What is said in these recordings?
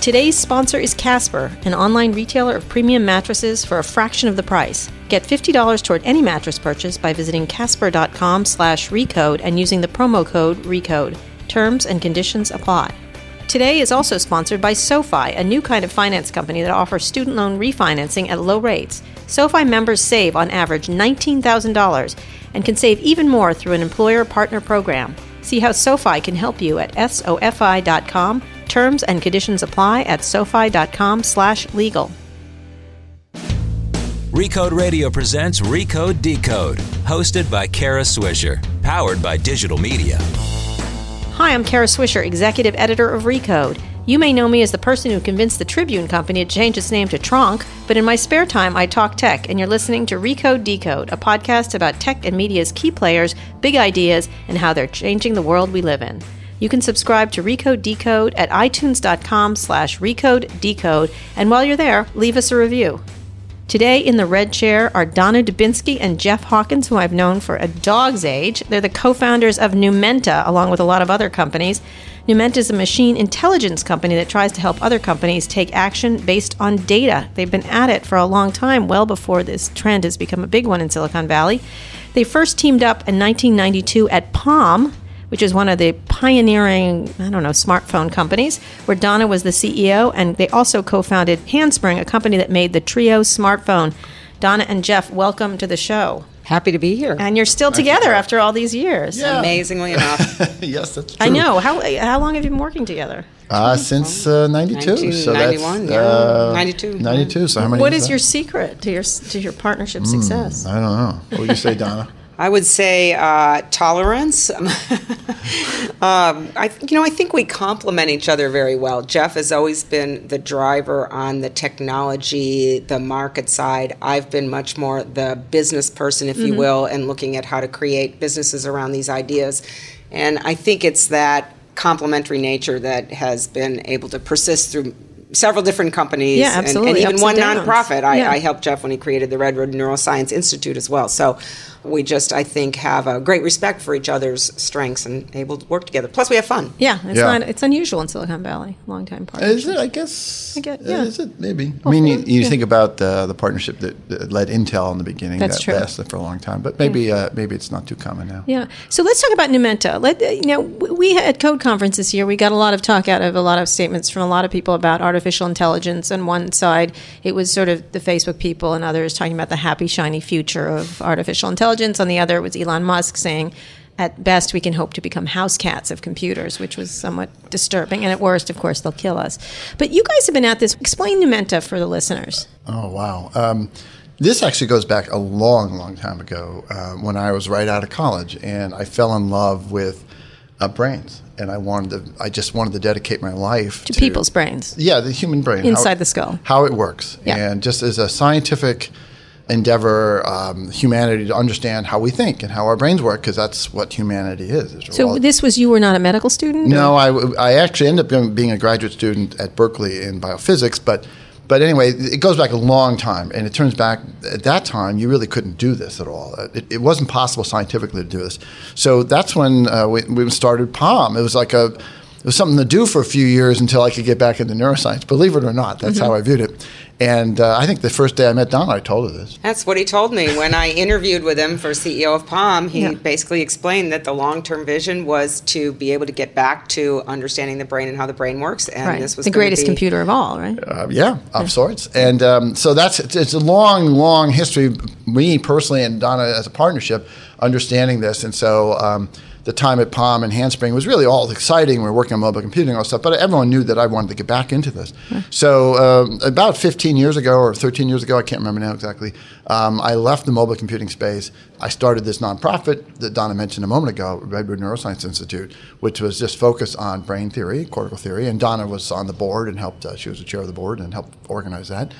Today's sponsor is Casper, an online retailer of premium mattresses for a fraction of the price. Get $50 toward any mattress purchase by visiting casper.com slash recode and using the promo code RECODE. Terms and conditions apply. Today is also sponsored by SoFi, a new kind of finance company that offers student loan refinancing at low rates. SoFi members save on average $19,000 and can save even more through an employer partner program. See how SoFi can help you at sofi.com. Terms and conditions apply at sofi.com slash legal. Recode Radio presents Recode Decode, hosted by Kara Swisher, powered by digital media. Hi, I'm Kara Swisher, executive editor of Recode. You may know me as the person who convinced the Tribune Company to change its name to Tronc, but in my spare time, I talk tech, and you're listening to Recode Decode, a podcast about tech and media's key players, big ideas, and how they're changing the world we live in. You can subscribe to Recode Decode at itunes.com slash recode decode, and while you're there, leave us a review. Today in the red chair are Donna Dubinsky and Jeff Hawkins, who I've known for a dog's age. They're the co founders of Numenta, along with a lot of other companies. Numenta is a machine intelligence company that tries to help other companies take action based on data. They've been at it for a long time, well before this trend has become a big one in Silicon Valley. They first teamed up in 1992 at Palm, which is one of the pioneering, I don't know, smartphone companies, where Donna was the CEO, and they also co founded Handspring, a company that made the Trio smartphone. Donna and Jeff, welcome to the show. Happy to be here. And you're still together after all these years. Yeah. Amazingly enough. yes, that's true. I know. How, how long have you been working together? Uh, since uh, 92. so that's 91, yeah. uh, 92. 92. So how many What is is that? your secret to your to your partnership success? I don't know. What would you say, Donna? I would say uh, tolerance. um, I, you know, I think we complement each other very well. Jeff has always been the driver on the technology, the market side. I've been much more the business person, if you will, and looking at how to create businesses around these ideas. And I think it's that complementary nature that has been able to persist through several different companies Yeah, and- absolutely. and, even Ups one and nonprofit. I, Yeah. I helped Jeff when he created the Redwood Neuroscience Institute as well. So we just, I think, have a great respect for each other's strengths and able to work together. Plus, we have fun. Yeah, it's Yeah. not. It's unusual in Silicon Valley. Long time partnership. Is it? I guess. I get- yeah. Is it? Maybe. I mean, you, you yeah. think about uh, the partnership that, that led Intel in the beginning. That's that true. lasted for a long time, but maybe uh, maybe it's not too common now. Yeah. So let's talk about Numenta. Let you know we had at Code Conference this year. We got a lot of talk out of a lot of statements from a lot of people about artificial intelligence. On one side, it was sort of the Facebook people, and others talking about the happy, shiny future of artificial intelligence. On the other, it was Elon Musk saying. At best, we can hope to become house cats of computers, which was somewhat disturbing. And at worst, of course, they'll kill us. But you guys have been at this. Explain Numenta for the listeners. Oh wow! Um, this actually goes back a long, long time ago uh, when I was right out of college, and I fell in love with uh, brains, and I wanted to. I just wanted to dedicate my life To people's brains. Yeah, the human brain Inside it- the skull. how it works, Yeah. and just as a scientific endeavor, um, humanity to understand how we think and how our brains work, because that's what humanity is. It's So all- this was you were not a medical student? no, or- I, I actually ended up being a graduate student at Berkeley in biophysics, but but anyway, it goes back a long time, and it turns back at that time you really couldn't do this at all. It, it wasn't possible scientifically to do this. So that's when uh, we, we started Palm. It was like a it was something to do for a few years until I could get back into neuroscience. Believe it or not, that's how I viewed it. And uh, I think the first day I met Donna, I told her this. That's what he told me when I interviewed with him for CEO of Palm. He Yeah. basically explained that the long-term vision was to be able to get back to understanding the brain and how the brain works, and right. this was the greatest be- computer of all, right? Uh, yeah, of sorts. And um, so that's it's, it's a long, long history. Me personally and Donna as a partnership, understanding this, and so um, the time at Palm and Handspring was really all exciting. We were working on mobile computing and all stuff, but everyone knew that I wanted to get back into this. So um, about 15 years ago or 13 years ago, I can't remember now exactly. Um, I left the mobile computing space. I started this nonprofit that Donna mentioned a moment ago, Redwood Neuroscience Institute, which was just focused on brain theory, cortical theory, and Donna was on the board and helped. Uh, she was the chair of the board and helped organize that.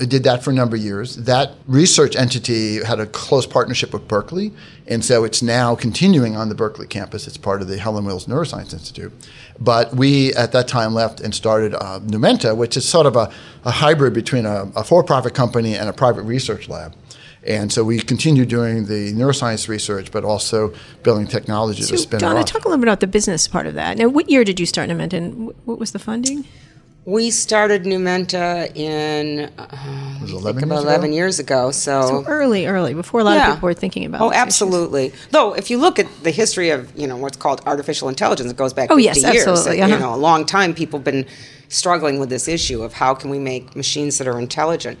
I did that for a number of years. That research entity had a close partnership with Berkeley, and so it's now continuing on the Berkeley campus. It's part of the Helen Wills Neuroscience Institute. But we, at that time, left and started uh, Numenta, which is sort of a, a hybrid between a, a for profit company and a private research lab. And so we continue doing the neuroscience research, but also building technology to So, spin it Donna, off. talk a little bit about the business part of that. Now, what year did you start Numenta, and what was the funding? We started Numenta in uh, Was it I 11 think years about 11 ago? years ago. So, Early, early, before a lot of people were thinking about Oh, these issues. absolutely. Though, if you look at the history of you know what's called artificial intelligence, it goes back Oh, 50 yes, years. absolutely, You uh-huh. know, a long time people have been struggling with this issue of how can we make machines that are intelligent.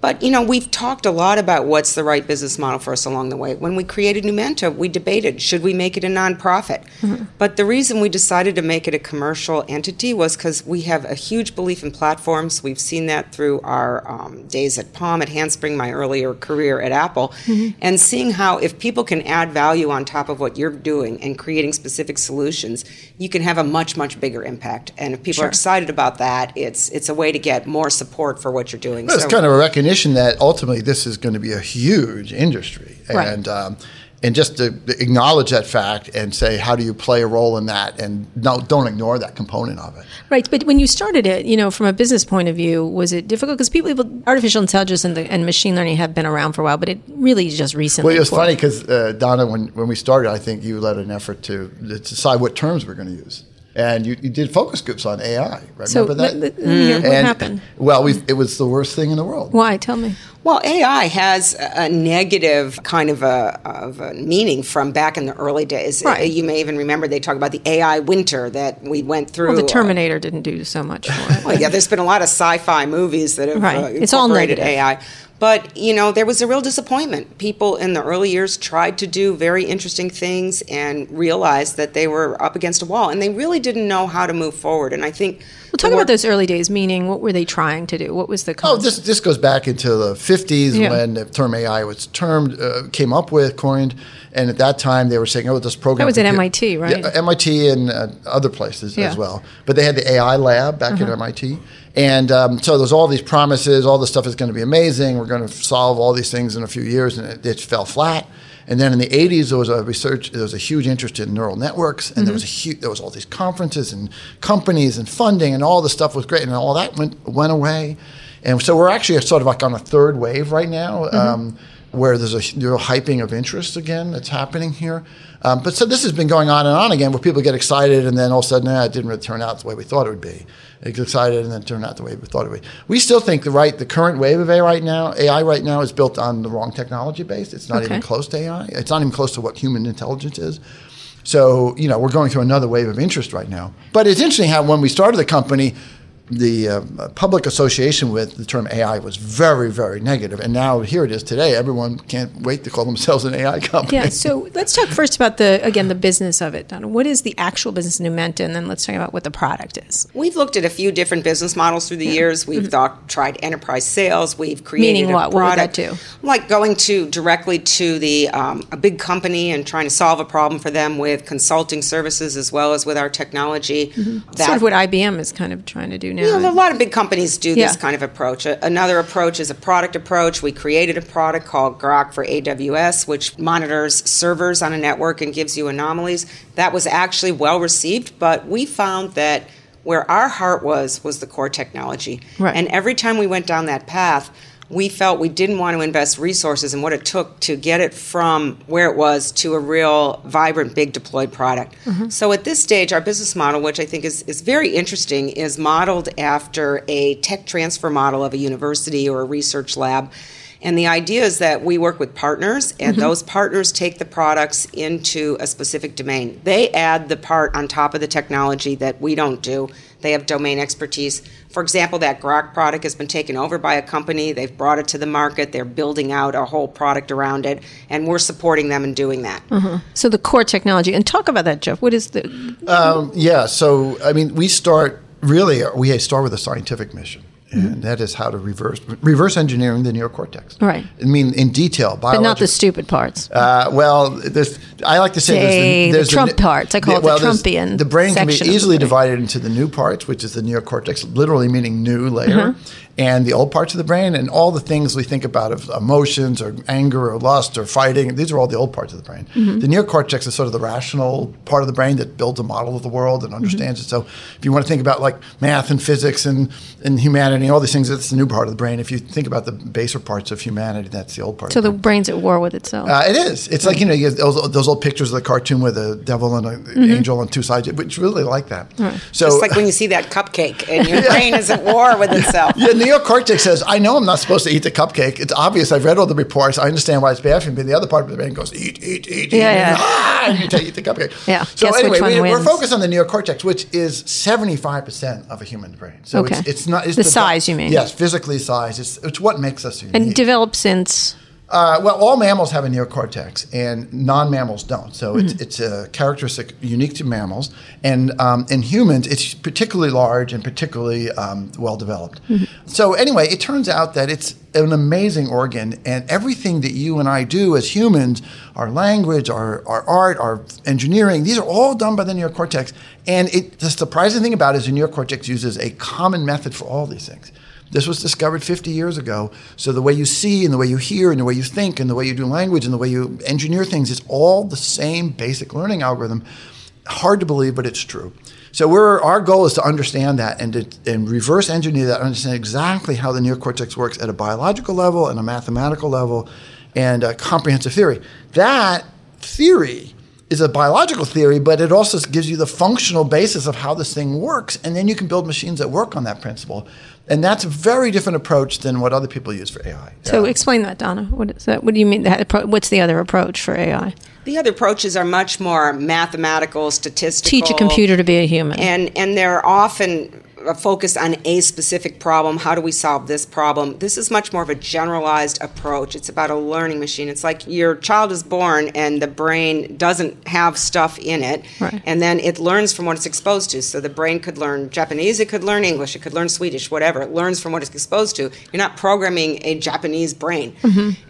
But you know, we've talked a lot about what's the right business model for us along the way. When we created Numenta, we debated should we make it a nonprofit. Mm-hmm. But the reason we decided to make it a commercial entity was because we have a huge belief in platforms. We've seen that through our um, days at Palm, at Handspring, my earlier career at Apple, Mm-hmm. and seeing how if people can add value on top of what you're doing and creating specific solutions, you can have a much much bigger impact. And if people are excited about that, it's it's a way to get more support for what you're doing. Well, it's kind of a recognition that ultimately this is going to be a huge industry, Right. and um, and just to acknowledge that fact and say how do you play a role in that, and no, don't ignore that component of it. Right, but when you started it, you know, from a business point of view, was it difficult? Because people, artificial intelligence and, the, and machine learning have been around for a while, but it really just recently. Well, it was funny because uh, Donna, when when we started, I think you led an effort to, to decide what terms we're going to use. And you, you did focus groups on AI, right? So, Remember that? let- let- let me hear what And- happened? Well, we it was the worst thing in the world. Why? Tell me. Well, AI has a negative kind of a, of a meaning from back in the early days. Right. You may even remember they talk about the AI winter that we went through. Well, the Terminator didn't do so much for it. Well, yeah, there's been a lot of sci-fi movies that have Right. uh, It's all incorporated negative. AI. But you know, there was a real disappointment. People in the early years tried to do very interesting things and realized that they were up against a wall, and they really didn't know how to move forward. And I think Well, talk the about those early days. Meaning, what were they trying to do? What was the? Oh, this this goes back into the 50s Yeah. when the term AI was termed, uh, came up with, coined, and at that time they were saying, "Oh, this program." That was at MIT, right? Yeah, MIT and uh, other places Yeah. as well. But they had the AI lab back Uh-huh. at MIT, and um, so there's all these promises. All this stuff is going to be amazing. We're going to solve all these things in a few years, and it, it fell flat. And then in the 80s, there was a research. There was a huge interest in neural networks, and there was a Mm-hmm. huge. There was all these conferences and companies and funding, and all the stuff was great, and all that went went away. And so we're actually sort of like on a third wave right now, um, where there's a real hyping of interest again that's happening here. Um, but so this has been going on and on again, where people get excited, and then all of a sudden, nah, it didn't really turn out the way we thought it would be. It gets excited, and then it turned out the way we thought it would. be. We still think the right, the current wave of AI right now, AI right now is built on the wrong technology base. It's not even close to AI. It's not even close to what human intelligence is. So, you know, we're going through another wave of interest right now. But it's interesting how when we started the company, the uh, public association with the term AI was very, very negative. And now here it is today. Everyone can't wait to call themselves an AI company. Yeah, so let's talk first about the again the business of it. Donna. What is the actual business of Numenta, and then let's talk about what the product is. We've looked at a few different business models through the years. We've thought, tried enterprise sales. We've created Mm-hmm. Meaning a what? What would that product, do? like going to directly to the um, a big company and trying to solve a problem for them with consulting services as well as with our technology. Mm-hmm. sort of what IBM is kind of trying to do now. you know, a lot of big companies do this Yeah. kind of approach. Another approach is a product approach. We created a product called Grok for AWS, which monitors servers on a network and gives you anomalies. That was actually well received, but we found that where our heart was was the core technology. Right. And every time we went down that path, we felt we didn't want to invest resources in what it took to get it from where it was to a real vibrant, big deployed product. Mm-hmm. So at this stage, our business model, which I think is, is very interesting, is modeled after a tech transfer model of a university or a research lab. And the idea is that we work with partners, and mm-hmm. those partners take the products into a specific domain. They add the part on top of the technology that we don't do. They have domain expertise. For example, that Grok product has been taken over by a company. They've brought it to the market. They're building out a whole product around it, and we're supporting them in doing that. so the core technology, and talk about that, Jeff. What is the? Um, yeah. So, I mean, we start really, we start with a scientific mission. Mm-hmm. And that is how to reverse reverse engineering the neocortex. Right. I mean, in detail, But not the stupid parts. Uh, well, there's, I like to say Say there's the Trump parts. I call it the Trumpian The brain can be the easily divided into the new parts, which is the neocortex, literally meaning new layer, Uh-huh. and the old parts of the brain, and all the things we think about of emotions or anger or lust or fighting. These are all the old parts of the brain. Mm-hmm. The neocortex is sort of the rational part of the brain that builds a model of the world and understands Mm-hmm. it. So if you want to think about like math and physics and, and humanity humanity, all these things. That's the new part of the brain. If you think about the baser parts of humanity, that's the old part. So of the brain. brain's at war with itself. Uh, it is. It's like you know you those, those old pictures of the cartoon with a devil and an angel on two sides. It's really like that. So It's like when you see that cupcake and your brain is at war with itself. yeah, neocortex says, I know I'm not supposed to eat the cupcake. It's obvious. I've read all the reports. I understand why it's bad for me. But the other part of the brain goes, eat, eat, eat, eat. Yeah, and, yeah. Ah, and you take, eat the cupcake. Yeah. So Guess anyway, we, we're focused on the neocortex, which is 75% of a human brain. So Okay. it's, it's not. It's The size, you mean? Yes, physically size. It's, it's what makes us unique. and developed since. Uh, well, all mammals have a neocortex, and non-mammals don't. So Mm-hmm. it's, it's a characteristic unique to mammals, and um, in humans, it's particularly large and particularly um, well developed. Mm-hmm. So anyway, it turns out that it's an amazing organ, and everything that you and I do as humans, our language, our, our art, our engineering, these are all done by the neocortex. And it, the surprising thing about it is the neocortex uses a common method for all these things. This was discovered 50 years ago. So the way you see and the way you hear and the way you think and the way you do language and the way you engineer things is all the same basic learning algorithm. Hard to believe, but it's true. So our goal is to understand that and, to, and reverse engineer that, understand exactly how the neocortex works at a biological level and a mathematical level and a comprehensive theory. That theory is a biological theory, but it also gives you the functional basis of how this thing works, and then you can build machines that work on that principle. And that's a very different approach than what other people use for AI. So Yeah. explain that, Donna. What is that? What do you mean? That appro- what's the other approach for AI? The other approaches are much more mathematical, statistical. Teach a computer to be a human. and and they're often focused on a specific problem. How do we solve this problem? This is much more of a generalized approach. It's about a learning machine. It's like your child is born and the brain doesn't have stuff in it, Right. and then it learns from what it's exposed to. So the brain could learn Japanese, it could learn English, it could learn Swedish, whatever. It learns from what it's exposed to. You're not programming a Japanese brain,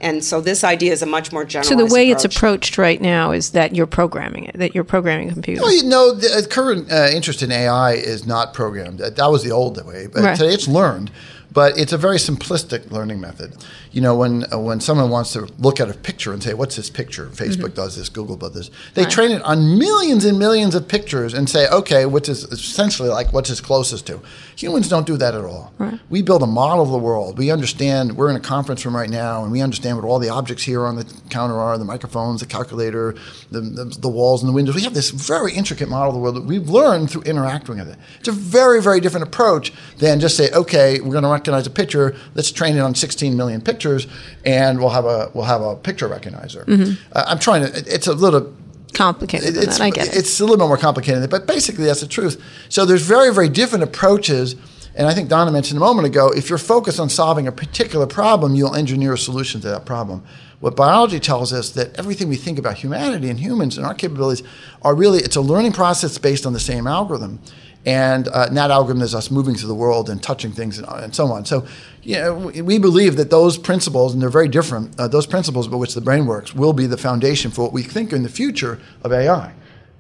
and so this idea is a much more Mm-hmm. so the way it's approached right now is that you're programming it. That you're programming a computer. Well, you know, the uh, current uh, interest in AI is not programmed. That, that was the old way, but Right. today it's learned. But it's a very simplistic learning method. You know, when uh, when someone wants to look at a picture and say, "What's this picture?" Facebook does this, Google does this. They train it on millions and millions of pictures and say, "Okay, which is essentially like what's this closest to?" Humans don't do that at all. We build a model of the world. We understand. We're in a conference room right now, and we understand what all the objects here on the counter are: the microphones, the calculator, the, the, the walls and the windows. We have this very intricate model of the world that we've learned through interacting with it. It's a very, very different approach than just say, "Okay, we're going to recognize a picture. Let's train it on 16 million pictures, and we'll have a we'll have a picture recognizer." Uh, I'm trying to. it- It's a little Complicated it's, that. I get it. it's a little bit more complicated, but basically that's the truth. So there's very, very different approaches. And I think Donna mentioned a moment ago, if you're focused on solving a particular problem, you'll engineer a solution to that problem. What biology tells us that everything we think about humanity and humans and our capabilities are really, it's a learning process based on the same algorithm. And, uh, that algorithm is us moving through the world and touching things and, and so on. So, you know, we, believe that those principles, and they're very different, uh, those principles by which the brain works will be the foundation for what we think in the future of AI.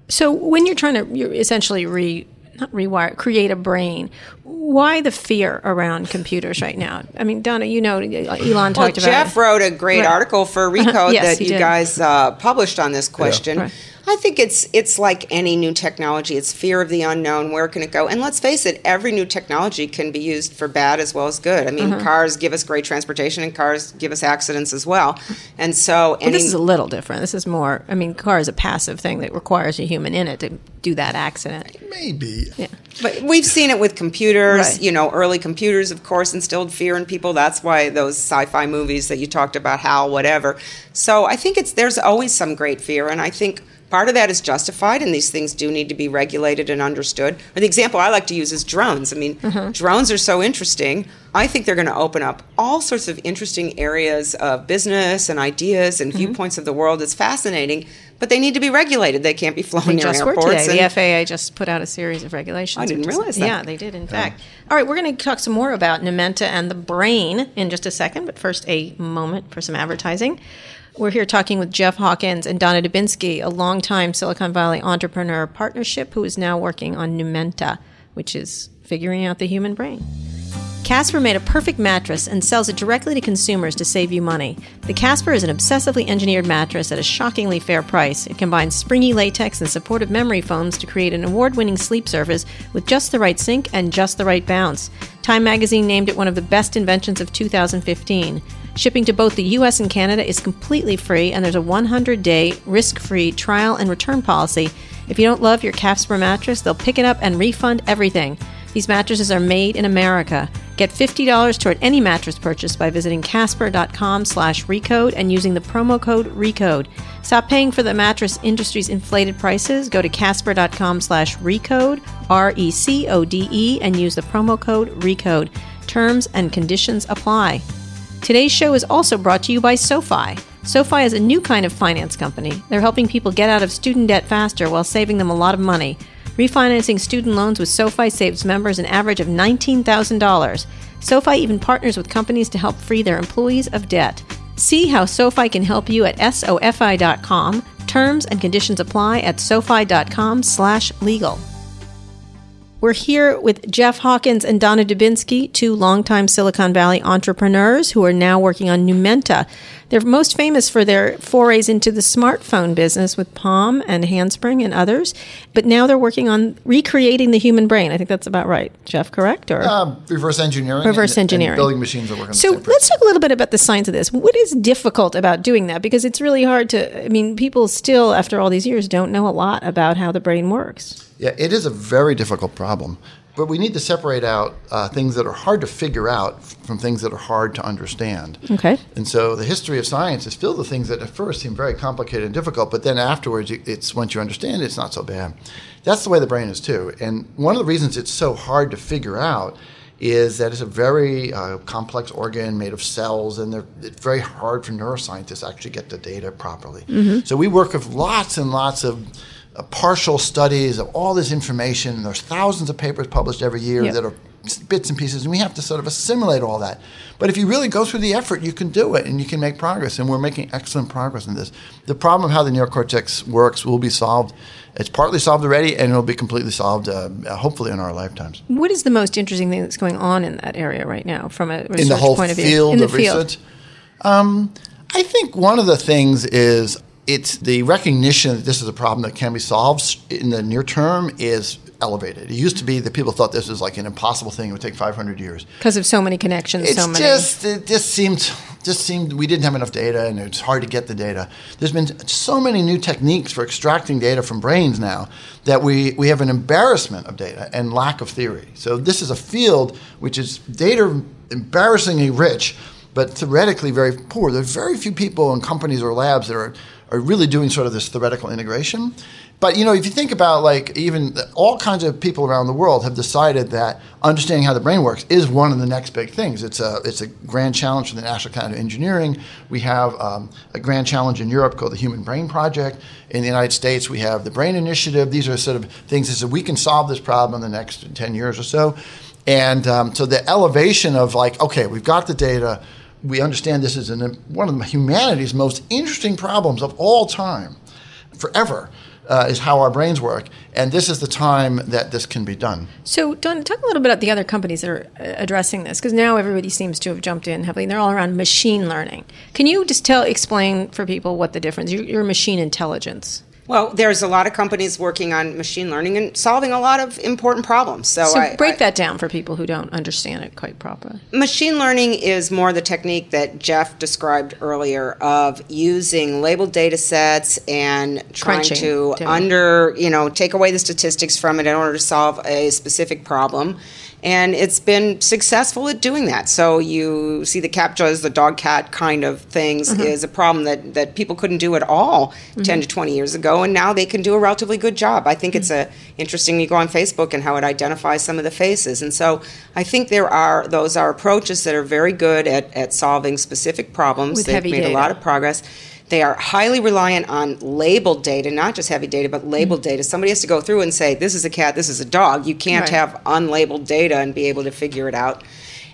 So when you're trying to, you're essentially re not rewire, create a brain. Why the fear around computers right now? I mean, Donna, you know, Elon Well, talked about Jeff it. wrote a great Right. article for Recode Yes, that you did. guys uh, published on this question. Right. I think it's it's like any new technology. It's fear of the unknown. Where can it go? And let's face it, every new technology can be used for bad as well as good. I mean, Uh-huh. cars give us great transportation, and cars give us accidents as well. And so, Well, any, this is a little different. This is more. I mean, car is a passive thing that requires a human in it to do that accident. Maybe. Yeah. But we've seen it with computers. Right. You know, early computers, of course, instilled fear in people. That's why those sci-fi movies that you talked about, Hal, whatever. So I think it's there's always some great fear, and I think part of that is justified, and these things do need to be regulated and understood. Or the example I like to use is drones. I mean, mm-hmm. drones are so interesting. I think they're going to open up all sorts of interesting areas of business and ideas and mm-hmm. viewpoints of the world. It's fascinating, but they need to be regulated. They can't be flown They near just were airports. today. and- The FAA just put out a series of regulations. I didn't which is- realize that. Yeah, they did, in fact. All right, we're going to talk some more about Numenta and the brain in just a second, but first, a moment for some advertising. We're here talking with Jeff Hawkins and Donna Dubinsky, a longtime Silicon Valley entrepreneur partnership who is now working on Numenta, which is figuring out the human brain. Casper made a perfect mattress and sells it directly to consumers to save you money. The Casper is an obsessively engineered mattress at a shockingly fair price. It combines springy latex and supportive memory foams to create an award winning sleep surface with just the right sink and just the right bounce. Time magazine named it one of the best inventions of 2015. Shipping to both the US and Canada is completely free, and there's a 100 day risk free trial and return policy. If you don't love your Casper mattress, they'll pick it up and refund everything. These mattresses are made in America. Get $50 toward any mattress purchase by visiting casper.com slash recode and using the promo code RECODE. Stop paying for the mattress industry's inflated prices. Go to casper.com slash recode, R E C O D E, and use the promo code RECODE. Terms and conditions apply. Today's show is also brought to you by SoFi. SoFi is a new kind of finance company. They're helping people get out of student debt faster while saving them a lot of money. Refinancing student loans with SoFi saves members an average of $19,000. SoFi even partners with companies to help free their employees of debt. See how SoFi can help you at SoFi.com. Terms and conditions apply at SoFi.com slash legal. We're here with Jeff Hawkins and Donna Dubinsky, two longtime Silicon Valley entrepreneurs who are now working on Numenta. They're most famous for their forays into the smartphone business with Palm and Handspring and others, but now they're working on recreating the human brain. I think that's about right, Jeff, correct? Or uh, reverse engineering. Reverse and, engineering. And building machines that work on so let's talk a little bit about the science of this. What is difficult about doing that? Because it's really hard to, I mean, people still, after all these years, don't know a lot about how the brain works. Yeah, it is a very difficult problem. But we need to separate out uh, things that are hard to figure out from things that are hard to understand. Okay. And so the history of science is filled with things that at first seem very complicated and difficult, but then afterwards, it's once you understand it, it's not so bad. That's the way the brain is too. And one of the reasons it's so hard to figure out is that it's a very uh, complex organ made of cells, and it's very hard for neuroscientists to actually get the data properly. Mm-hmm. So we work with lots and lots of partial studies of all this information. There's thousands of papers published every year Yep. that are bits and pieces, and we have to sort of assimilate all that. But if you really go through the effort, you can do it, and you can make progress. And we're making excellent progress in this. The problem of how the neocortex works will be solved. It's partly solved already, and it'll be completely solved, uh, hopefully, in our lifetimes. What is the most interesting thing that's going on in that area right now from a research in the whole point of view? field in the of field. research? Um, I think one of the things is it's the recognition that this is a problem that can be solved in the near term is elevated. It used to be that people thought this was like an impossible thing; it would take 500 years. Because of so many connections, It's so many. just it just seemed just seemed we didn't have enough data, and it's hard to get the data. There's been so many new techniques for extracting data from brains now that we we have an embarrassment of data and lack of theory. So this is a field which is data embarrassingly rich, but theoretically very poor. There's very few people and companies or labs that are are really doing sort of this theoretical integration. But you know, if you think about like even all kinds of people around the world have decided that understanding how the brain works is one of the next big things. It's a it's a grand challenge for the National Academy of Engineering. We have um, a grand challenge in Europe called the Human Brain Project. In the United States, we have the Brain Initiative. These are sort of things that we can solve this problem in the next ten years or so. And um, so the elevation of like, okay, we've got the data. We understand this is an, one of humanity's most interesting problems of all time, forever, uh, is how our brains work. And this is the time that this can be done. So, Don, talk a little bit about the other companies that are uh, addressing this, because now everybody seems to have jumped in heavily. and They're all around machine learning. Can you just tell, explain for people what the difference? You're, you're machine intelligence. Well, there's a lot of companies working on machine learning and solving a lot of important problems. So, So, I, break I- that down for people who don't understand it quite properly. Machine learning is more the technique that Jeff described earlier of using labeled data sets and trying Crunching to data. under, you know, take away the statistics from it in order to solve a specific problem. And it's been successful at doing that. So you see the CAPTCHAs, the dog cat kind of things Mm-hmm. is a problem that, that people couldn't do at all 10 to 20 years ago. And now they can do a relatively good job. I think it's Mm-hmm. a interesting you go on Facebook and how it identifies some of the faces. And so I think there are those are approaches that are very good at, at solving specific problems. With They've made a lot of progress. They are highly reliant on labeled data, not just heavy data, but labeled data. Somebody has to go through and say, this is a cat, this is a dog. You can't Right. have unlabeled data and be able to figure it out.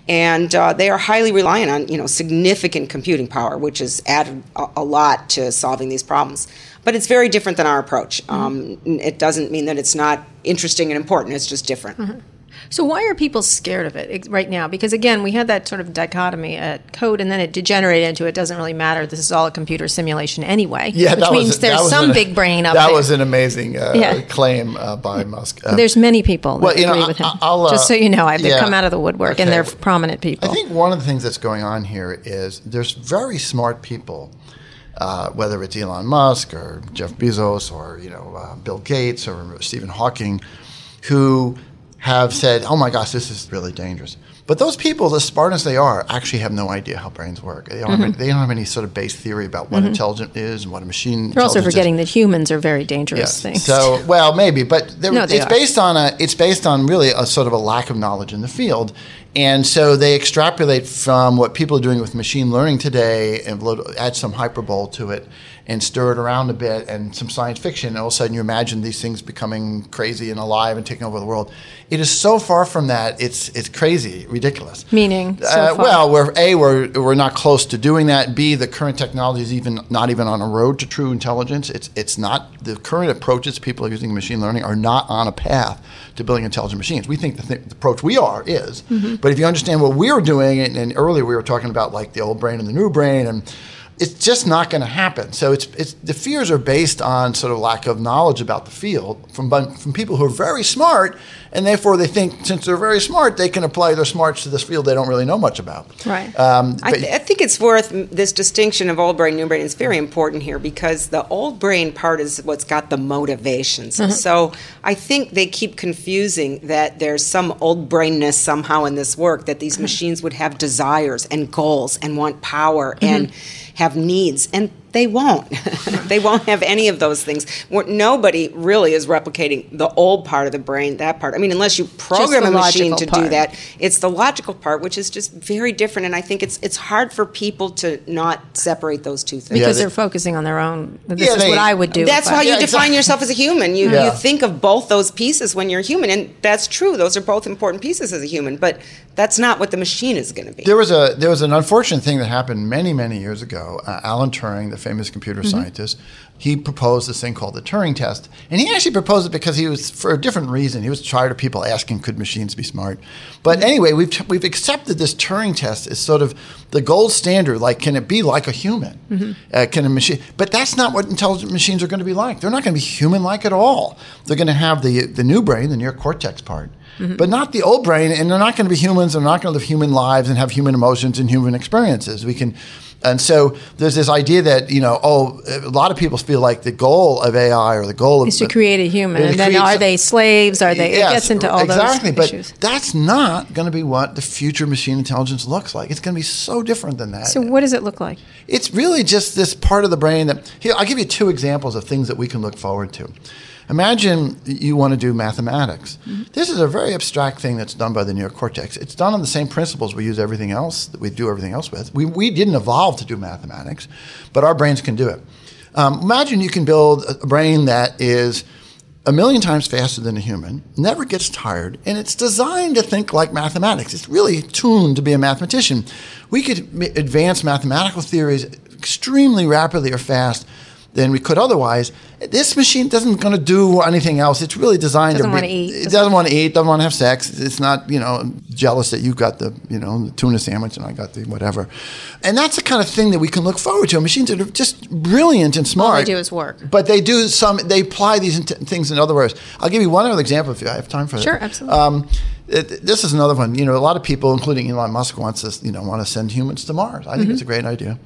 And uh, they are highly reliant on, you know, significant computing power, which has added a, a lot to solving these problems. But it's very different than our approach. Um, it doesn't mean that it's not interesting and important. It's just different. So why are people scared of it right now? Because again, we had that sort of dichotomy at code, and then it degenerated into it doesn't really matter. This is all a computer simulation anyway. Yeah, which means there's some an- big brain up That there. That was an amazing uh, Yeah. claim uh, by Musk. Uh, there's many people that Well, you know, agree with him. I'll, uh, Just so you know, I've yeah. come out of the woodwork, and they're prominent people. I think one of the things that's going on here is there's very smart people, uh, whether it's Elon Musk or Jeff Bezos or you know uh, Bill Gates or Stephen Hawking, who have said, "Oh my gosh, this is really dangerous." But those people, as smart as they are, actually have no idea how brains work. They don't, have, mm-hmm. any, they don't have any sort of base theory about what mm-hmm. intelligent is and what a machine. Is. They're also intelligence is. forgetting that humans are very dangerous things. So, well, maybe, but there, No, they it's are. based on a it's based on really a sort of a lack of knowledge in the field, and so they extrapolate from what people are doing with machine learning today and add some hyperbole to it and stir it around a bit and some science fiction. And all of a sudden, you imagine these things becoming crazy and alive and taking over the world. It is so far from that. It's it's crazy, ridiculous. Meaning, so Uh, well, we're a we're we're not close to doing that. B the current technology is even not even on a road to true intelligence. It's it's not the current approaches people are using machine learning are not on a path to building intelligent machines. We think the, th- the approach we are is, Mm-hmm. but if you understand what we're doing, and, and earlier we were talking about like the old brain and the new brain, and it's just not going to happen. So it's it's the fears are based on sort of lack of knowledge about the field from from people who are very smart, and therefore they think since they're very smart they can apply their smarts to this field they don't really know much about. Right. Um, I, th- I think it's worth this distinction of old brain, new brain is very important here because the old brain part is what's got the motivations. Mm-hmm. So I think they keep confusing that there's some old brainness somehow in this work that these mm-hmm. machines would have desires and goals and want power and mm-hmm. Have needs. And they won't. they won't have any of those things. Nobody really is replicating the old part of the brain, that part. I mean, unless you program a machine logical to do that, it's the logical part, which is just very different. And I think it's it's hard for people to not separate those two things. Yeah, because they- they, are focusing on their own. This Yeah, is they- what I would do. That's if I- you Yeah, define exactly. yourself as a human. You Yeah. you think of both those pieces when you're human, and that's true. Those are both important pieces as a human, but that's not what the machine is going to be. There was a there was an unfortunate thing that happened many many years ago. Uh, Alan Turing, the famous computer Mm-hmm. scientist, he proposed this thing called the Turing test, and he actually proposed it because he was for a different reason. He was tired of people asking, "Could machines be smart?" But Mm-hmm. anyway, we've we've accepted this Turing test as sort of the gold standard. Like, can it be like a human? Mm-hmm. Uh, can a machine? But that's not what intelligent machines are going to be like. They're not going to be human like at all. They're going to have the the new brain, the neocortex part Mm-hmm. but not the old brain. And they're not going to be humans. They're not going to live human lives and have human emotions and human experiences. We can, and so there's this idea that you know, oh, a lot of people feel like the goal of AI or the goal of is to create a human, and then are some- they slaves? Are they? Yes, it gets into all those? exactly, those but issues. that's not going to be what the future machine intelligence looks like. It's going to be so different than that. So what does it look like? It's really just this part of the brain that here I'll give you two examples of things that we can look forward to. Imagine you want to do mathematics. This is a very abstract thing that's done by the neocortex. It's done on the same principles we use everything else that we do everything else with. We, we didn't evolve to do mathematics, but our brains can do it. Um, imagine you can build a brain that is a million times faster than a human, never gets tired, and it's designed to think like mathematics. It's really tuned to be a mathematician. We could advance mathematical theories extremely rapidly or fast than we could otherwise. This machine doesn't going to do anything else. It's really designed Doesn't to be, wanna eat. It doesn't want to eat. Doesn't want to have sex. It's not you know jealous that you got the you know the tuna sandwich and I got the whatever. And that's the kind of thing that we can look forward to. Machines that are just brilliant and smart. All they do is work. But they do some. They apply these things in other ways. I'll give you one other example if I have time for that. Sure, absolutely. Um, it, this is another one. You know, a lot of people, including Elon Musk, wants us. You know, want to send humans to Mars. I think Mm-hmm. it's a great idea.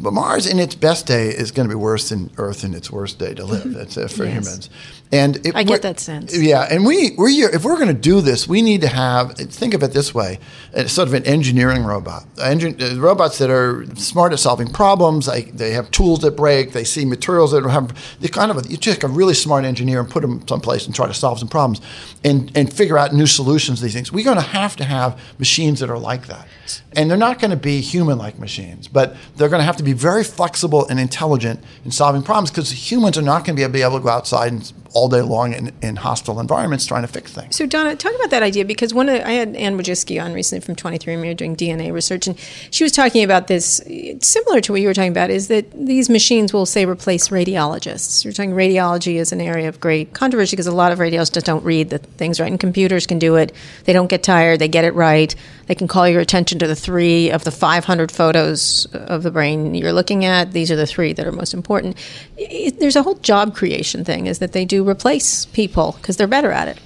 But Mars, in its best day, is going to be worse than Earth in its worst day to live. That's uh, for Mm-hmm. Yes. humans. And if I get that sense. Yeah, and we we're if we're going to do this, we need to have think of it this way: it's sort of an engineering robot. Engin- uh, robots that are smart at solving problems. They, they have tools that break. They see materials that have. They kind of you take a really smart engineer and put them someplace and try to solve some problems, and and figure out new solutions to these things. We're going to have to have machines that are like that, and they're not going to be human-like machines, but they're going to have to be very flexible and intelligent in solving problems because humans are not going to be able to go outside and all day long in, in hostile environments trying to fix things. So Donna, talk about that idea because one of, I had Anne Wojcicki on recently from 23andMe doing DNA research, and she was talking about this similar to what you were talking about. Is that these machines will say replace radiologists? You're talking radiology is an area of great controversy because a lot of radiologists don't read the things right, and computers can do it. They don't get tired. They get it right. They can call your attention to the three of the 500 photos of the brain you're looking at. These are the three that are most important. It, there's a whole job creation thing. Is that they do replace people because they're better at it.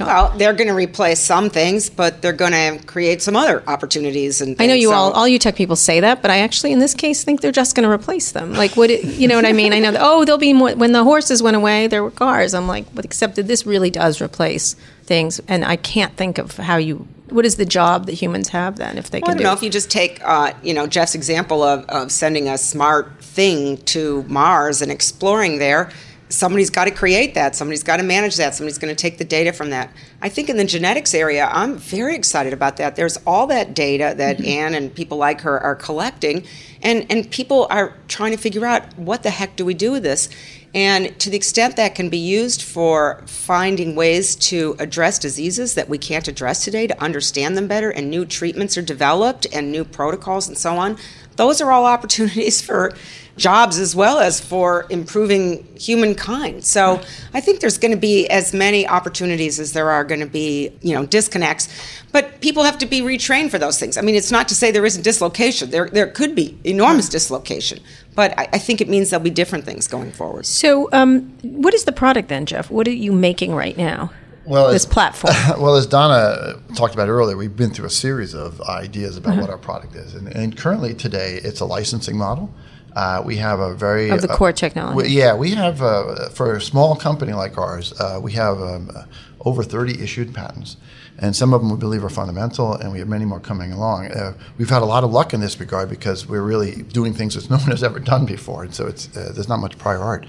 Well, they're going to replace some things, but they're going to create some other opportunities. And I know you so, all, all you tech people say that, but I actually, in this case, think they're just going to replace them. Like, what it, you know what I mean? I know. That, oh, there'll be more when the horses went away. There were cars. I'm like, but except that this really does replace things, and I can't think of how you. What is the job that humans have then if they well, can I don't do? know if you just take, uh, you know, Jeff's example of, of sending a smart thing to Mars and exploring there somebody's got to create that somebody's got to manage that somebody's going to take the data from that. I think in the genetics area i'm very excited about that. There's all that data that mm-hmm. anne and people like her are collecting and and people are trying to figure out what the heck do we do with this? And to the extent that can be used for finding ways to address diseases that we can't address today to understand them better and new treatments are developed and new protocols and so on those are all opportunities for jobs as well as for improving humankind. So I think there's going to be as many opportunities as there are going to be, you know, disconnects. But people have to be retrained for those things. I mean, it's not to say there isn't dislocation. There, there could be enormous dislocation. But I, I think it means there'll be different things going forward. So, um, what is the product then, Jeff? What are you making right now? Well, this as, platform? Well, as Donna talked about earlier, we've been through a series of ideas about mm-hmm. what our product is, and, and, currently today it's a licensing model. Uh, we have a very of the uh, core technology. We, yeah, we have uh, for a small company like ours, uh, we have um, over 30 issued patents, and some of them we believe are fundamental, and we have many more coming along. Uh, we've had a lot of luck in this regard because we're really doing things that no one has ever done before, and so it's uh, there's not much prior art.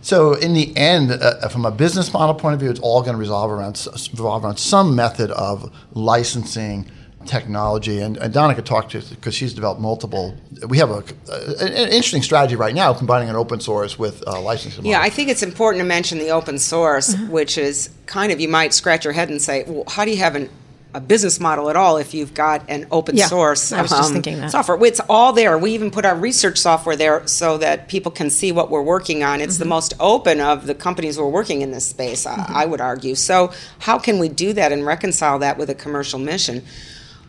So in the end, from a business model point of view, it's all going to resolve around revolve around some method of licensing technology, and, and Donna could talk to because she's developed multiple. We have a, a, an interesting strategy right now, combining an open source with uh, licensing. Yeah, I think it's important to mention the open source, mm-hmm. which is kind of you might scratch your head and say, well, how do you have an a business model at all if you've got an open yeah, source I was um, just thinking that. software. It's all there. We even put our research software there so that people can see what we're working on. It's mm-hmm. the most open of the companies we're working in this space, mm-hmm. I, I would argue. So, how can we do that and reconcile that with a commercial mission?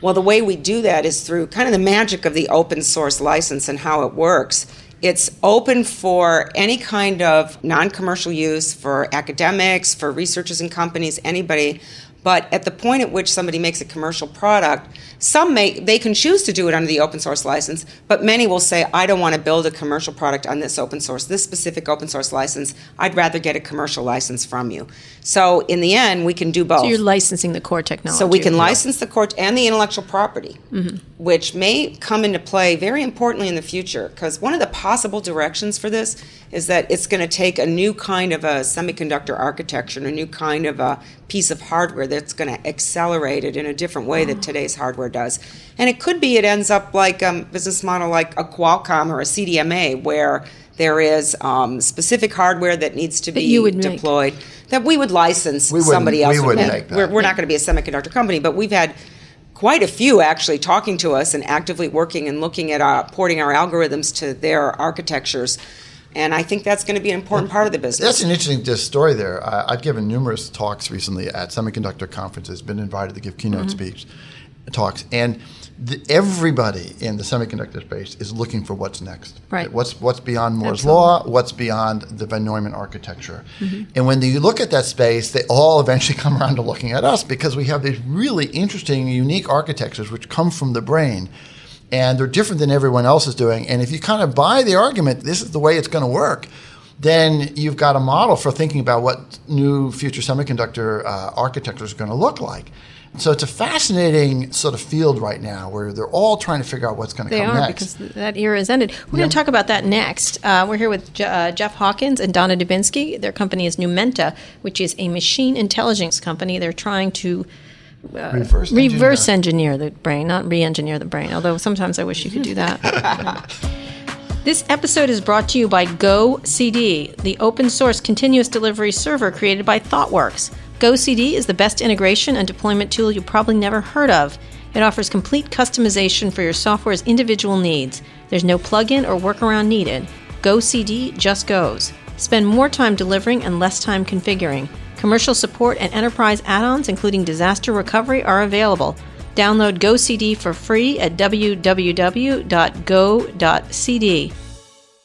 Well, the way we do that is through kind of the magic of the open source license and how it works. It's open for any kind of non commercial use for academics, for researchers and companies, anybody but at the point at which somebody makes a commercial product, some may they can choose to do it under the open source license, but many will say, I don't want to build a commercial product on this open source, this specific open source license. I'd rather get a commercial license from you. So in the end, we can do both. So you're licensing the core technology. So we can license the core and the intellectual property, mm-hmm. which may come into play very importantly in the future. Because one of the possible directions for this is that it's going to take a new kind of a semiconductor architecture and a new kind of a piece of hardware that's going to accelerate it in a different way that today's hardware does. And it could be it ends up like a um, business model like a Qualcomm or a CDMA, where there is um, specific hardware that needs to be deployed make. that we would license we somebody else. We would make that. We're, we're not going to be a semiconductor company, but we've had quite a few actually talking to us and actively working and looking at uh, porting our algorithms to their architectures and I think that's going to be an important part of the business. That's an interesting just story there. I, have given numerous talks recently at semiconductor conferences, been invited to give keynote mm-hmm. speech talks, and the, everybody in the semiconductor space is looking for what's next. Right. What's what's beyond Moore's Absolutely. law? What's beyond the von Neumann architecture? Mm-hmm. And when you look at that space, they all eventually come around to looking at us because we have these really interesting, unique architectures which come from the brain and they're different than everyone else is doing. And if you kind of buy the argument, this is the way it's going to work, then you've got a model for thinking about what new future semiconductor uh, architecture is going to look like. So it's a fascinating sort of field right now where they're all trying to figure out what's going to come next. They are because that era is ended. We're going to talk about that next. Uh, we're here with Je- uh, Jeff Hawkins and Donna Dubinsky. Their company is Numenta, which is a machine intelligence company. They're trying to uh, reverse, engineer. reverse engineer the brain, not re-engineer the brain. Although sometimes I wish you could do that. This episode is brought to you by GoCD, the open source continuous delivery server created by ThoughtWorks. GoCD is the best integration and deployment tool you probably never heard of. It offers complete customization for your software's individual needs. There's no plugin or workaround needed. GoCD just goes. Spend more time delivering and less time configuring. Commercial support and enterprise add ons, including disaster recovery, are available. Download GoCD for free at www.go.cd.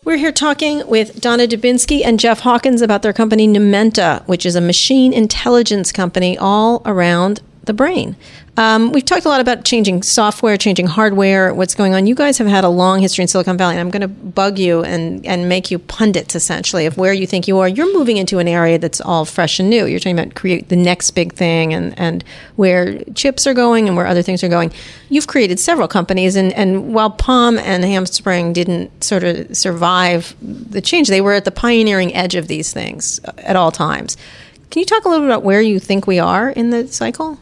We're here talking with Donna Dubinsky and Jeff Hawkins about their company Numenta, which is a machine intelligence company all around the brain. Um, we've talked a lot about changing software, changing hardware, what's going on. You guys have had a long history in Silicon Valley, and I'm going to bug you and, and make you pundits essentially of where you think you are. You're moving into an area that's all fresh and new. You're talking about create the next big thing and, and where chips are going and where other things are going. You've created several companies, and, and while Palm and Handspring didn't sort of survive the change, they were at the pioneering edge of these things at all times. Can you talk a little bit about where you think we are in the cycle?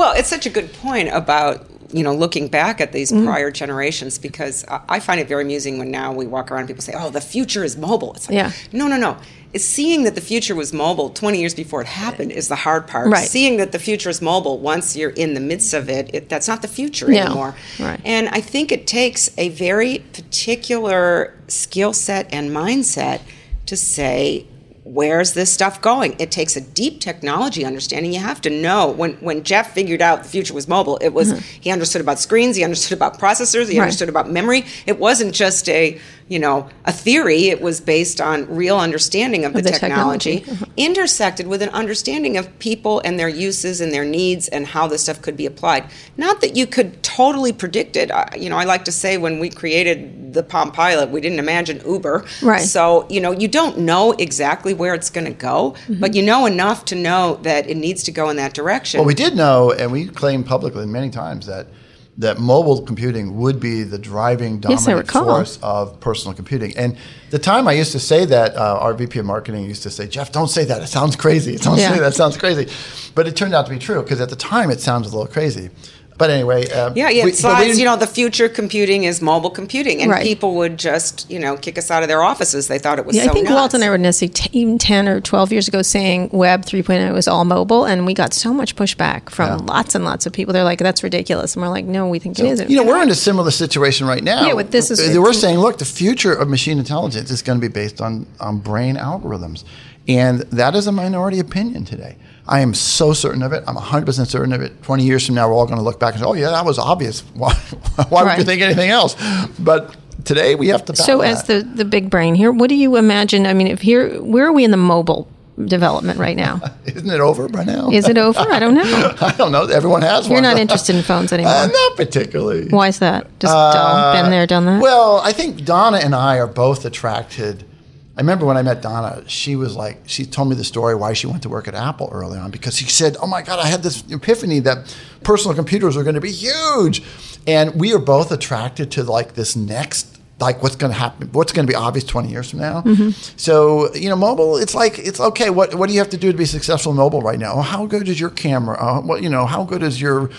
Well, it's such a good point about you know looking back at these mm. prior generations because I find it very amusing when now we walk around and people say, "Oh, the future is mobile." It's like, yeah. no, no, no. It's seeing that the future was mobile 20 years before it happened is the hard part. Right. Seeing that the future is mobile once you're in the midst of it, it that's not the future no. anymore. Right. And I think it takes a very particular skill set and mindset to say where's this stuff going? It takes a deep technology understanding. You have to know when when Jeff figured out the future was mobile, it was mm-hmm. he understood about screens, he understood about processors, he right. understood about memory. It wasn't just a you know a theory. It was based on real understanding of, of the, the, technology, technology. Uh-huh. intersected with an understanding of people and their uses and their needs and how this stuff could be applied. Not that you could totally predict it. I, you know, I like to say when we created the Palm Pilot, we didn't imagine Uber. Right. So you know, you don't know exactly where it's going to go, mm-hmm. but you know enough to know that it needs to go in that direction. Well, we did know, and we claimed publicly many times that that mobile computing would be the driving dominant yes, force of personal computing. And the time I used to say that, uh, our VP of marketing used to say, "Jeff, don't say that. It sounds crazy. Don't yeah. say that. It sounds crazy." But it turned out to be true because at the time it sounds a little crazy. But anyway, uh, yeah, yeah. We, slides, you know, the future computing is mobile computing, and right. people would just, you know, kick us out of their offices. They thought it was. Yeah, so I think nuts. Walt and I were necessarily t- even ten or twelve years ago saying Web 3.0 was all mobile, and we got so much pushback from yeah. lots and lots of people. They're like, "That's ridiculous," and we're like, "No, we think so, it isn't." You know, we're in a similar situation right now. Yeah, with this is we're saying, look, the future of machine intelligence is going to be based on on brain algorithms, and that is a minority opinion today. I am so certain of it. I'm 100% certain of it. 20 years from now, we're all going to look back and say, oh, yeah, that was obvious. Why, why right. would you think anything else? But today we have to So, that. as the, the big brain here, what do you imagine? I mean, if here, where are we in the mobile development right now? Isn't it over by now? Is it over? I don't know. I don't know. Everyone has one. You're not interested in phones anymore. Uh, not particularly. Why is that? Just uh, been there, done that. Well, I think Donna and I are both attracted I remember when I met Donna, she was like, she told me the story why she went to work at Apple early on because she said, Oh my God, I had this epiphany that personal computers are going to be huge. And we are both attracted to like this next like what's going to happen what's going to be obvious 20 years from now mm-hmm. so you know mobile it's like it's okay what what do you have to do to be successful in mobile right now how good is your camera uh, what you know how good is your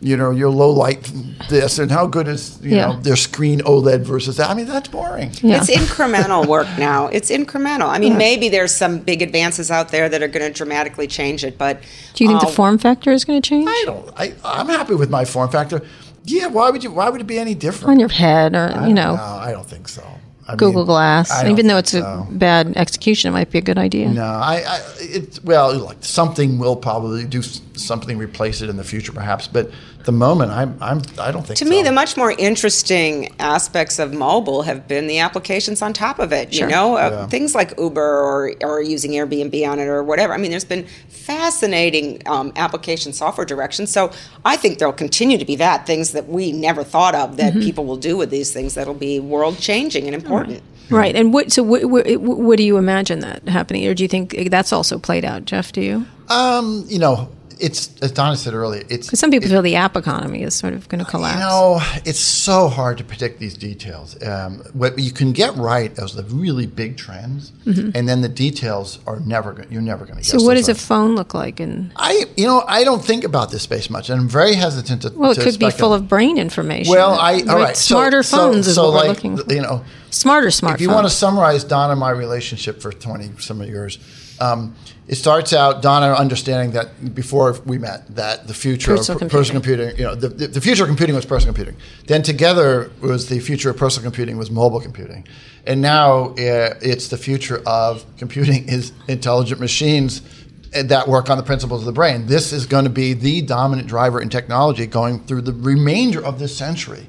you know, your low light this and how good is, you yeah. know, their screen OLED versus that. I mean, that's boring. Yeah. It's incremental work now. It's incremental. I mean, yeah. maybe there's some big advances out there that are going to dramatically change it, but. Do you think uh, the form factor is going to change? I don't. I, I'm happy with my form factor. Yeah, why would you? Why would it be any different? On your head, or you know? No, I don't think so. I Google mean, Glass. Even though it's so. a bad execution, it might be a good idea. No, I, I it, well, like something will probably do something replace it in the future, perhaps. But the moment, I'm, I'm, I don't think. To so. me, the much more interesting aspects of mobile have been the applications on top of it. Sure. You know, uh, yeah. things like Uber or or using Airbnb on it or whatever. I mean, there's been fascinating um, application software directions. So I think there'll continue to be that things that we never thought of that mm-hmm. people will do with these things that'll be world changing and important. Right. right. And what? So what, what, what? do you imagine that happening, or do you think that's also played out, Jeff? Do you? Um, you know, it's as Donna said earlier. It's some people feel the app economy is sort of going to collapse. You know, it's so hard to predict these details. Um, what you can get right is the really big trends, and then the details are never going. You're never going to. Mm-hmm. so, what does a phone look like? And I, you know, I don't think about this space much, and I'm very hesitant to. well, it to could be full of brain information. Well, I all right. Smarter so- phones is so what like, we're looking for. You know, Smarter smartphones. if you want to summarize Donna and my relationship for 20 some years, um, it starts out Donna understanding that before we met that the future Personal of per- personal computing, you know, the, the, the future of computing was personal computing. Then together was the future of personal computing was mobile computing, and now uh, it's the future of computing is intelligent machines that work on the principles of the brain. This is going to be the dominant driver in technology going through the remainder of this century.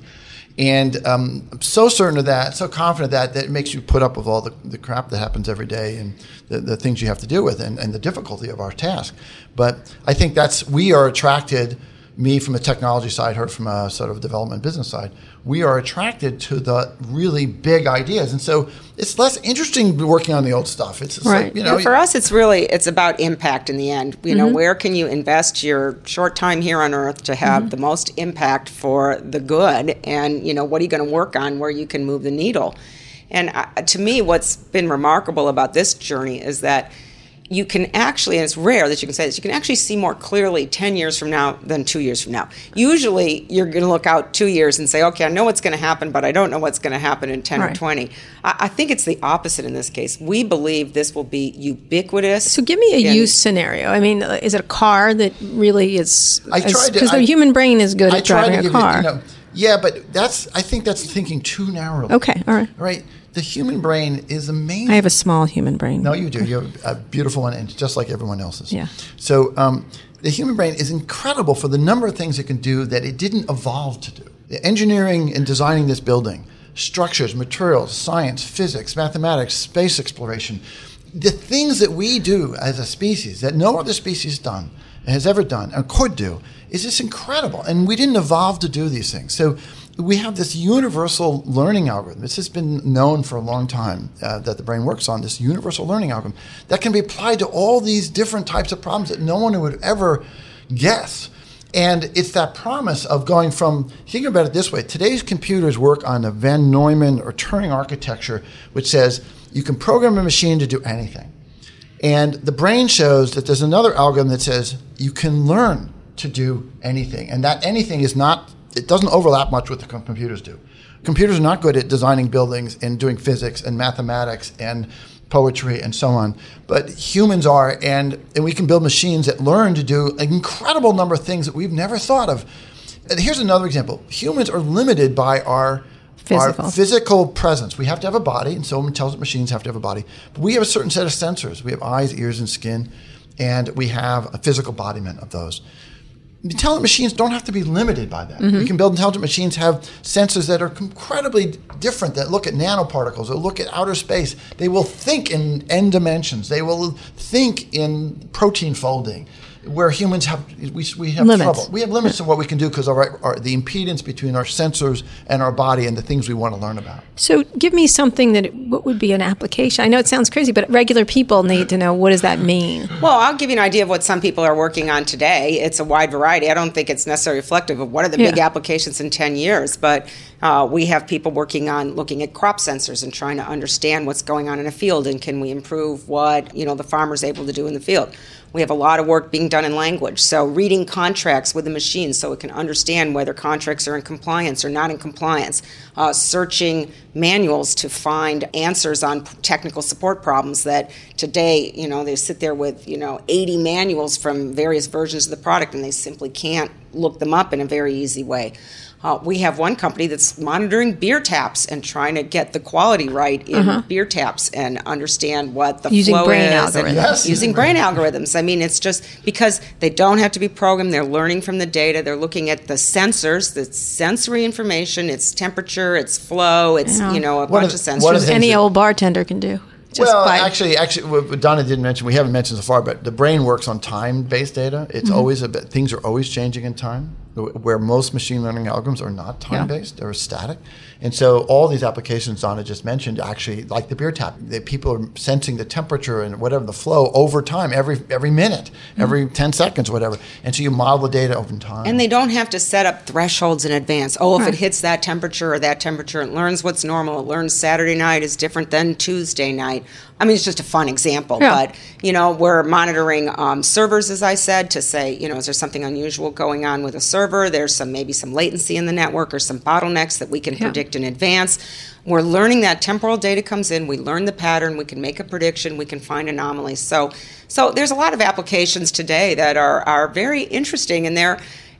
And um, I'm so certain of that, so confident of that, that it makes you put up with all the, the crap that happens every day and the, the things you have to deal with and, and the difficulty of our task. But I think that's, we are attracted, me from a technology side, her from a sort of development business side, we are attracted to the really big ideas. And so it's less interesting working on the old stuff. It's, Right. like, you know, And for us, it's really it's about impact in the end. You Mm-hmm. know, where can you invest your short time here on Earth to have Mm-hmm. the most impact for the good? And you know, what are you going to work on where you can move the needle? And uh, to me, what's been remarkable about this journey is that you can actually, and it's rare that you can say this, you can actually see more clearly 10 years from now than two years from now. Usually, you're going to look out two years and say, okay, I know what's going to happen, but I don't know what's going to happen in 10 or Right. 20. I, I think it's the opposite in this case. We believe this will be ubiquitous. So give me a in- use scenario. I mean, is it a car that really is? I tried because I- the human brain is good I at try driving to a give car. You, you know, yeah, but that's I think that's thinking too narrowly. Okay, all right. Right. The human brain is amazing. I have a small human brain. No, you do. You have a beautiful one, and just like everyone else's. Yeah. So um, the human brain is incredible for the number of things it can do that it didn't evolve to do. The engineering and designing this building, structures, materials, science, physics, mathematics, space exploration, the things that we do as a species that no other species done has ever done and could do is just incredible. And we didn't evolve to do these things. So we have this universal learning algorithm. This has been known for a long time uh, that the brain works on this universal learning algorithm that can be applied to all these different types of problems that no one would ever guess. And it's that promise of going from, think about it this way today's computers work on a von Neumann or Turing architecture, which says you can program a machine to do anything. And the brain shows that there's another algorithm that says you can learn to do anything. And that anything is not, it doesn't overlap much with the com- computers do. Computers are not good at designing buildings and doing physics and mathematics and poetry and so on. But humans are, and, and we can build machines that learn to do an incredible number of things that we've never thought of. And here's another example humans are limited by our Physical. our physical presence. We have to have a body, and so intelligent machines have to have a body. But we have a certain set of sensors. We have eyes, ears, and skin, and we have a physical embodiment of those. Intelligent machines don't have to be limited by that. We mm-hmm. can build intelligent machines have sensors that are incredibly different that look at nanoparticles, that look at outer space. They will think in n dimensions. They will think in protein folding, where humans have we, we have Limits. trouble. We have limits to what we can do because of our, our, the impedance between our sensors and our body and the things we want to learn about. So give me something that what would be an application. I know it sounds crazy, but regular people need to know what does that mean. Well, I'll give you an idea of what some people are working on today. It's a wide variety. I don't think it's necessarily reflective of what are the big applications in 10 years, but uh, we have people working on looking at crop sensors and trying to understand what's going on in a field and can we improve what, you know, the farmer's able to do in the field. We have a lot of work being done in language. So, reading contracts with the machine so it can understand whether contracts are in compliance or not in compliance. Uh, searching manuals to find answers on technical support problems that today, you know, they sit there with, you know, 80 manuals from various versions of the product and they simply can't look them up in a very easy way. Uh, we have one company that's monitoring beer taps and trying to get the quality right in beer taps and understand what the Uh-huh. Using flow brain is and algorithms. Yes. using brain algorithms. I mean, it's just because they don't have to be programmed. They're learning from the data. They're looking at the sensors, the sensory information. It's temperature, it's flow, it's Yeah. you know a One bunch of of sensors. one Any old bartender can do. Just well, by, actually, actually, what what Donna didn't mention, we haven't mentioned so far, but the brain works on time-based data. It's always a bit, things are always changing in time. Where most machine learning algorithms are not time based, they're static. And so all these applications Donna just mentioned actually, like the beer tap, that people are sensing the temperature and whatever the flow over time, every every minute, mm-hmm. every 10 seconds, whatever. And so you model the data over time. And they don't have to set up thresholds in advance. Oh, if right. it hits that temperature or that temperature, it learns what's normal. It learns Saturday night is different than Tuesday night. I mean, it's just a fun example, yeah. but you know, we're monitoring um, servers, as I said, to say, you know, is there something unusual going on with a server? There's some maybe some latency in the network or some bottlenecks that we can yeah. predict in advance. We're learning that temporal data comes in. We learn the pattern. We can make a prediction. We can find anomalies. So, so there's a lot of applications today that are are very interesting, and they're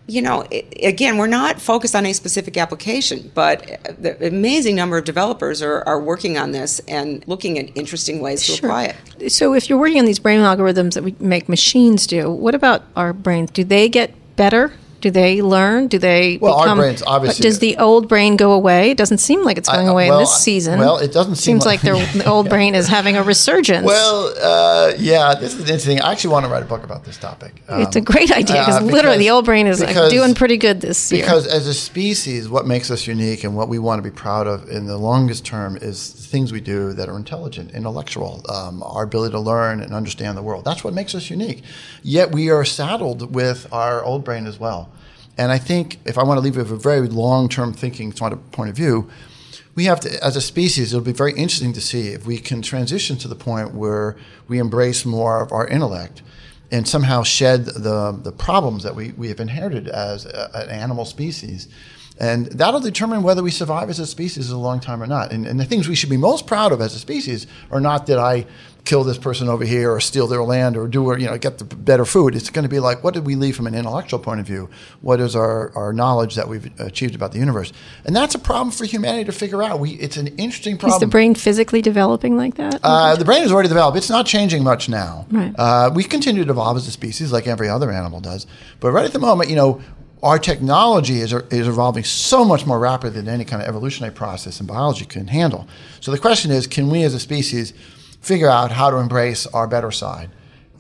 you know, again, we're not focused on a specific application, but the amazing number of developers are, are working on this and looking at interesting ways to sure. apply it. So, if you're working on these brain algorithms that we make machines do, what about our brains? Do they get better do they learn? Do they well, become, our brains obviously. Does the old brain go away? It doesn't seem like it's going I, away well, in this season. Well, it doesn't seem seems like, like the old brain is having a resurgence. Well, uh, yeah, this is interesting. I actually want to write a book about this topic. Um, it's a great idea uh, because literally the old brain is because, doing pretty good this year. Because as a species, what makes us unique and what we want to be proud of in the longest term is things we do that are intelligent, intellectual, um, our ability to learn and understand the world. That's what makes us unique. Yet we are saddled with our old brain as well. And I think if I want to leave with a very long term thinking point of view, we have to, as a species, it'll be very interesting to see if we can transition to the point where we embrace more of our intellect and somehow shed the, the problems that we, we have inherited as a, an animal species. And that'll determine whether we survive as a species a long time or not. And, and the things we should be most proud of as a species are not that I kill this person over here or steal their land or do or, you know get the better food. It's going to be like what did we leave from an intellectual point of view? What is our, our knowledge that we've achieved about the universe? And that's a problem for humanity to figure out. We it's an interesting problem is the brain physically developing like that? Uh, the brain is already developed. It's not changing much now. Right. Uh, we continue to evolve as a species like every other animal does. But right at the moment you know our technology is, is evolving so much more rapidly than any kind of evolutionary process in biology can handle. So the question is, can we as a species figure out how to embrace our better side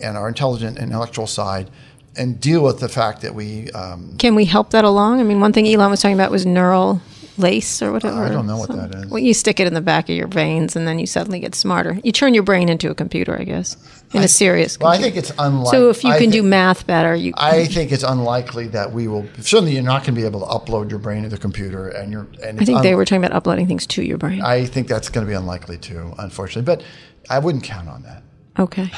and our intelligent intellectual side and deal with the fact that we um, can we help that along i mean one thing elon was talking about was neural lace or whatever i don't know what that is well you stick it in the back of your veins and then you suddenly get smarter you turn your brain into a computer i guess in I, a serious well computer. i think it's unlikely so if you I can think, do math better you i think it's unlikely that we will certainly you're not going to be able to upload your brain to the computer and you're and i think un- they were talking about uploading things to your brain i think that's going to be unlikely too unfortunately but I wouldn't count on that. Okay.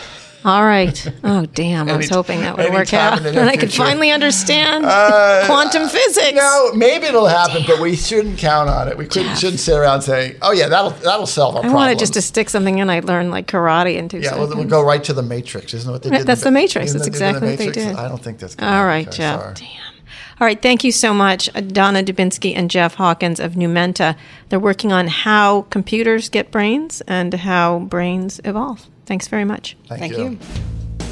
All right. Oh, damn. I was hoping that would work out. And I could finally understand uh, quantum physics. No, maybe it'll happen, but we shouldn't count on it. We couldn't, shouldn't sit around saying, oh, yeah, that'll, that'll solve our problem. I wanted just to stick something in. I'd learn like karate in two yeah, seconds. Yeah, we'll, go right to the Matrix. Isn't what they did? That's the, the Matrix. That's exactly the what they did. I don't think that's All right, okay, Jeff. Sorry. Damn. All right, thank you so much, Donna Dubinsky and Jeff Hawkins of Numenta. They're working on how computers get brains and how brains evolve. Thanks very much. Thank, thank you. you.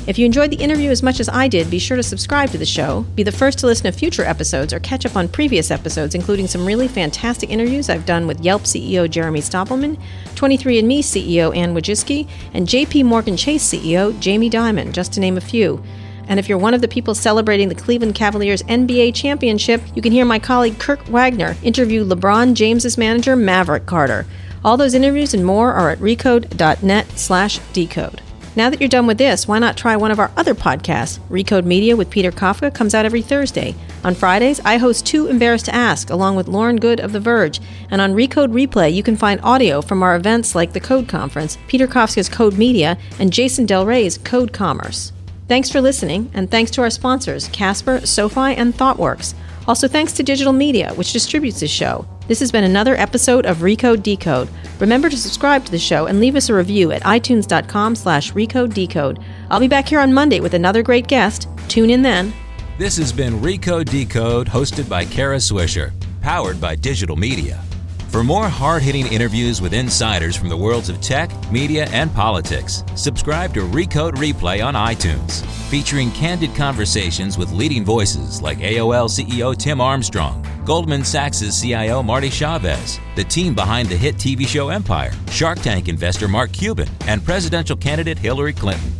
If you enjoyed the interview as much as I did, be sure to subscribe to the show, be the first to listen to future episodes, or catch up on previous episodes, including some really fantastic interviews I've done with Yelp CEO Jeremy Stoppelman, 23andMe CEO Anne Wojcicki, and JP Morgan Chase CEO Jamie Dimon, just to name a few. And if you're one of the people celebrating the Cleveland Cavaliers NBA championship, you can hear my colleague Kurt Wagner interview LeBron James's manager Maverick Carter. All those interviews and more are at recode.net slash decode. Now that you're done with this, why not try one of our other podcasts? Recode Media with Peter Kafka comes out every Thursday. On Fridays, I host Too Embarrassed to Ask along with Lauren Goode of The Verge. And on Recode Replay, you can find audio from our events like the Code Conference, Peter Kafka's Code Media, and Jason Del Rey's Code Commerce. Thanks for listening, and thanks to our sponsors, Casper, SoFi, and ThoughtWorks. Also, thanks to Digital Media, which distributes this show. This has been another episode of Recode Decode. Remember to subscribe to the show and leave us a review at itunes.com slash recode decode. I'll be back here on Monday with another great guest. Tune in then. This has been Recode Decode, hosted by Kara Swisher, powered by Digital Media. For more hard hitting interviews with insiders from the worlds of tech, media, and politics, subscribe to Recode Replay on iTunes, featuring candid conversations with leading voices like AOL CEO Tim Armstrong, Goldman Sachs' CIO Marty Chavez, the team behind the hit TV show Empire, Shark Tank investor Mark Cuban, and presidential candidate Hillary Clinton.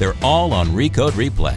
They're all on Recode Replay